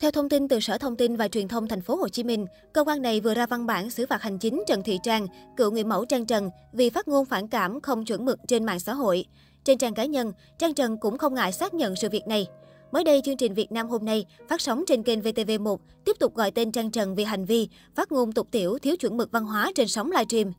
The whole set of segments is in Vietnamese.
Theo thông tin từ Sở Thông tin và Truyền thông Thành phố Hồ Chí Minh, cơ quan này vừa ra văn bản xử phạt hành chính Trần Thị Trang, cựu người mẫu Trang Trần vì phát ngôn phản cảm không chuẩn mực trên mạng xã hội. Trên trang cá nhân, Trang Trần cũng không ngại xác nhận sự việc này. Mới đây, chương trình Việt Nam hôm nay phát sóng trên kênh VTV1 tiếp tục gọi tên Trang Trần vì hành vi phát ngôn tục tiểu thiếu chuẩn mực văn hóa trên sóng livestream.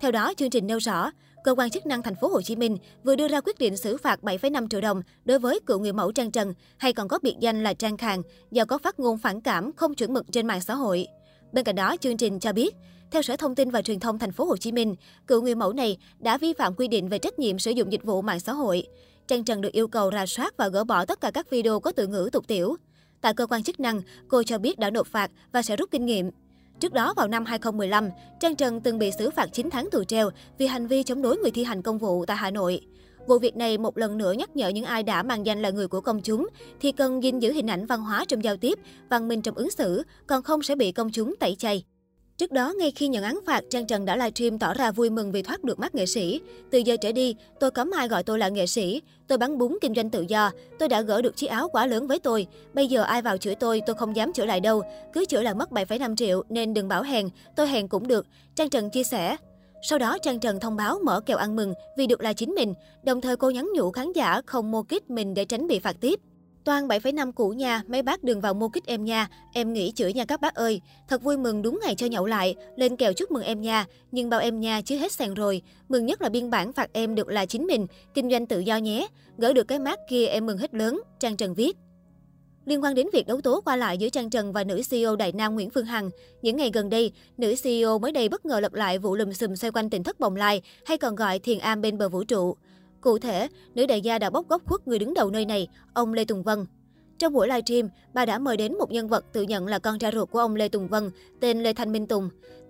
Theo đó, chương trình nêu rõ, cơ quan chức năng thành phố Hồ Chí Minh vừa đưa ra quyết định xử phạt 7,5 triệu đồng đối với cựu người mẫu Trang Trần hay còn có biệt danh là Trang Khang do có phát ngôn phản cảm không chuẩn mực trên mạng xã hội. Bên cạnh đó, chương trình cho biết, theo Sở Thông tin và Truyền thông thành phố Hồ Chí Minh, cựu người mẫu này đã vi phạm quy định về trách nhiệm sử dụng dịch vụ mạng xã hội. Trang Trần được yêu cầu rà soát và gỡ bỏ tất cả các video có từ ngữ tục tiểu. Tại cơ quan chức năng, cô cho biết đã nộp phạt và sẽ rút kinh nghiệm. Trước đó vào năm 2015, Trang Trần từng bị xử phạt 9 tháng tù treo vì hành vi chống đối người thi hành công vụ tại Hà Nội. Vụ việc này một lần nữa nhắc nhở những ai đã mang danh là người của công chúng thì cần gìn giữ hình ảnh văn hóa trong giao tiếp, văn minh trong ứng xử, còn không sẽ bị công chúng tẩy chay. Trước đó, ngay khi nhận án phạt, Trang Trần đã livestream tỏ ra vui mừng vì thoát được mắt nghệ sĩ. Từ giờ trở đi, tôi cấm ai gọi tôi là nghệ sĩ. Tôi bán bún kinh doanh tự do. Tôi đã gỡ được chiếc áo quá lớn với tôi. Bây giờ ai vào chửi tôi, tôi không dám chửi lại đâu. Cứ chửi là mất 7,5 triệu, nên đừng bảo hèn. Tôi hèn cũng được. Trang Trần chia sẻ. Sau đó, Trang Trần thông báo mở kèo ăn mừng vì được là chính mình. Đồng thời cô nhắn nhủ khán giả không mua kit mình để tránh bị phạt tiếp. Toàn 7,5 cũ nha, mấy bác đừng vào mua kích em nha, em nghĩ chửi nha các bác ơi. Thật vui mừng đúng ngày cho nhậu lại, lên kèo chúc mừng em nha, nhưng bao em nha chứ hết sàn rồi. Mừng nhất là biên bản phạt em được là chính mình, kinh doanh tự do nhé. Gỡ được cái mát kia em mừng hết lớn, Trang Trần viết. Liên quan đến việc đấu tố qua lại giữa Trang Trần và nữ CEO Đại Nam Nguyễn Phương Hằng, những ngày gần đây, nữ CEO mới đây bất ngờ lật lại vụ lùm xùm xoay quanh tỉnh thất bồng lai, hay còn gọi thiền am bên bờ vũ trụ. Cụ thể, nữ đại gia đã bóc góc khuất người đứng đầu nơi này, ông Lê Tùng Vân. Trong buổi livestream, bà đã mời đến một nhân vật tự nhận là con trai ruột của ông Lê Tùng Vân, tên Lê Thanh Minh Tùng.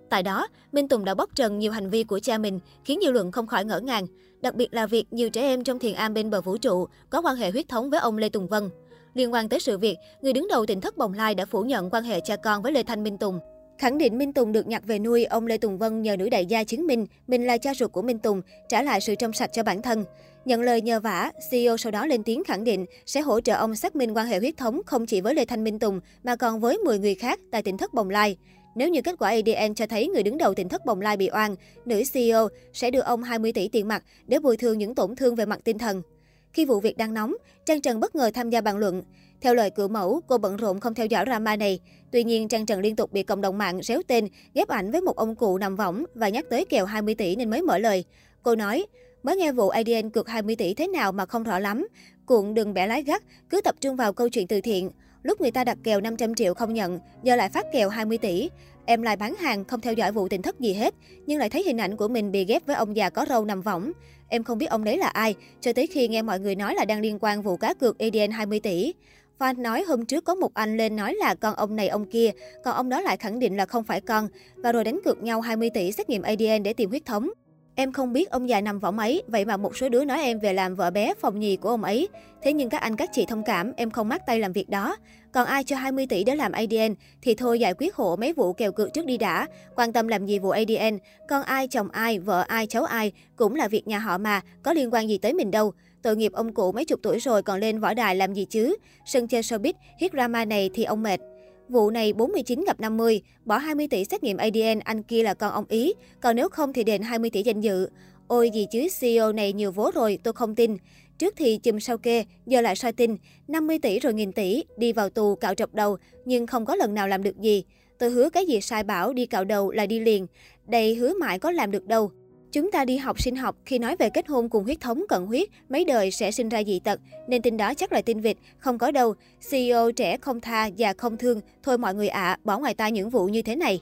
Tại đó, Minh Tùng đã bóc trần nhiều hành vi của cha mình, khiến dư luận không khỏi ngỡ ngàng. Đặc biệt là việc nhiều trẻ em trong thiền am bên bờ vũ trụ có quan hệ huyết thống với ông Lê Tùng Vân. Liên quan tới sự việc, người đứng đầu tỉnh thất Bồng Lai đã phủ nhận quan hệ cha con với Lê Thanh Minh Tùng. Khẳng định Minh Tùng được nhặt về nuôi, ông Lê Tùng Vân nhờ nữ đại gia chứng minh mình là cha ruột của Minh Tùng, trả lại sự trong sạch cho bản thân. Nhận lời nhờ vả, CEO sau đó lên tiếng khẳng định sẽ hỗ trợ ông xác minh quan hệ huyết thống không chỉ với Lê Thanh Minh Tùng mà còn với 10 người khác tại tỉnh thất Bồng Lai. Nếu như kết quả ADN cho thấy người đứng đầu tỉnh thất Bồng Lai bị oan, nữ CEO sẽ đưa ông 20 tỷ tiền mặt để bồi thường những tổn thương về mặt tinh thần. Khi vụ việc đang nóng, Trang Trần bất ngờ tham gia bàn luận. Theo lời cựu mẫu, cô bận rộn không theo dõi drama này. Tuy nhiên, Trang Trần liên tục bị cộng đồng mạng réo tên, ghép ảnh với một ông cụ nằm võng và nhắc tới kèo 20 tỷ nên mới mở lời. Cô nói, mới nghe vụ ADN cược 20 tỷ thế nào mà không rõ lắm. Cuộn đừng bẻ lái gắt, cứ tập trung vào câu chuyện từ thiện. Lúc người ta đặt kèo 500 triệu không nhận, giờ lại phát kèo 20 tỷ. Em lại bán hàng, không theo dõi vụ tình thất gì hết, nhưng lại thấy hình ảnh của mình bị ghép với ông già có râu nằm võng. Em không biết ông đấy là ai, cho tới khi nghe mọi người nói là đang liên quan vụ cá cược ADN 20 tỷ. Fan nói hôm trước có một anh lên nói là con ông này ông kia, còn ông đó lại khẳng định là không phải con, và rồi đánh cược nhau 20 tỷ xét nghiệm ADN để tìm huyết thống. Em không biết ông già nằm võng ấy, vậy mà một số đứa nói em về làm vợ bé phòng nhì của ông ấy. Thế nhưng các anh các chị thông cảm, em không mắc tay làm việc đó. Còn ai cho 20 tỷ để làm ADN thì thôi giải quyết hộ mấy vụ kèo cược trước đi đã. Quan tâm làm gì vụ ADN, con ai, chồng ai, vợ ai, cháu ai cũng là việc nhà họ mà, có liên quan gì tới mình đâu. Tội nghiệp ông cụ mấy chục tuổi rồi còn lên võ đài làm gì chứ. Sân chơi showbiz, hit drama này thì ông mệt. Vụ này 49 gặp 50, bỏ 20 tỷ xét nghiệm ADN, anh kia là con ông Ý, còn nếu không thì đền 20 tỷ danh dự. Ôi gì chứ CEO này nhiều vố rồi, tôi không tin. Trước thì chùm sao kê, giờ lại soi tin, 50 tỷ rồi nghìn tỷ, đi vào tù cạo trọc đầu, nhưng không có lần nào làm được gì. Tôi hứa cái gì sai bảo đi cạo đầu là đi liền. Đây hứa mãi có làm được đâu. Chúng ta đi học sinh học, khi nói về kết hôn cùng huyết thống cận huyết, mấy đời sẽ sinh ra dị tật, nên tin đó chắc là tin vịt, không có đâu. CEO trẻ không tha, già không thương, thôi mọi người ạ, à, bỏ ngoài tai những vụ như thế này.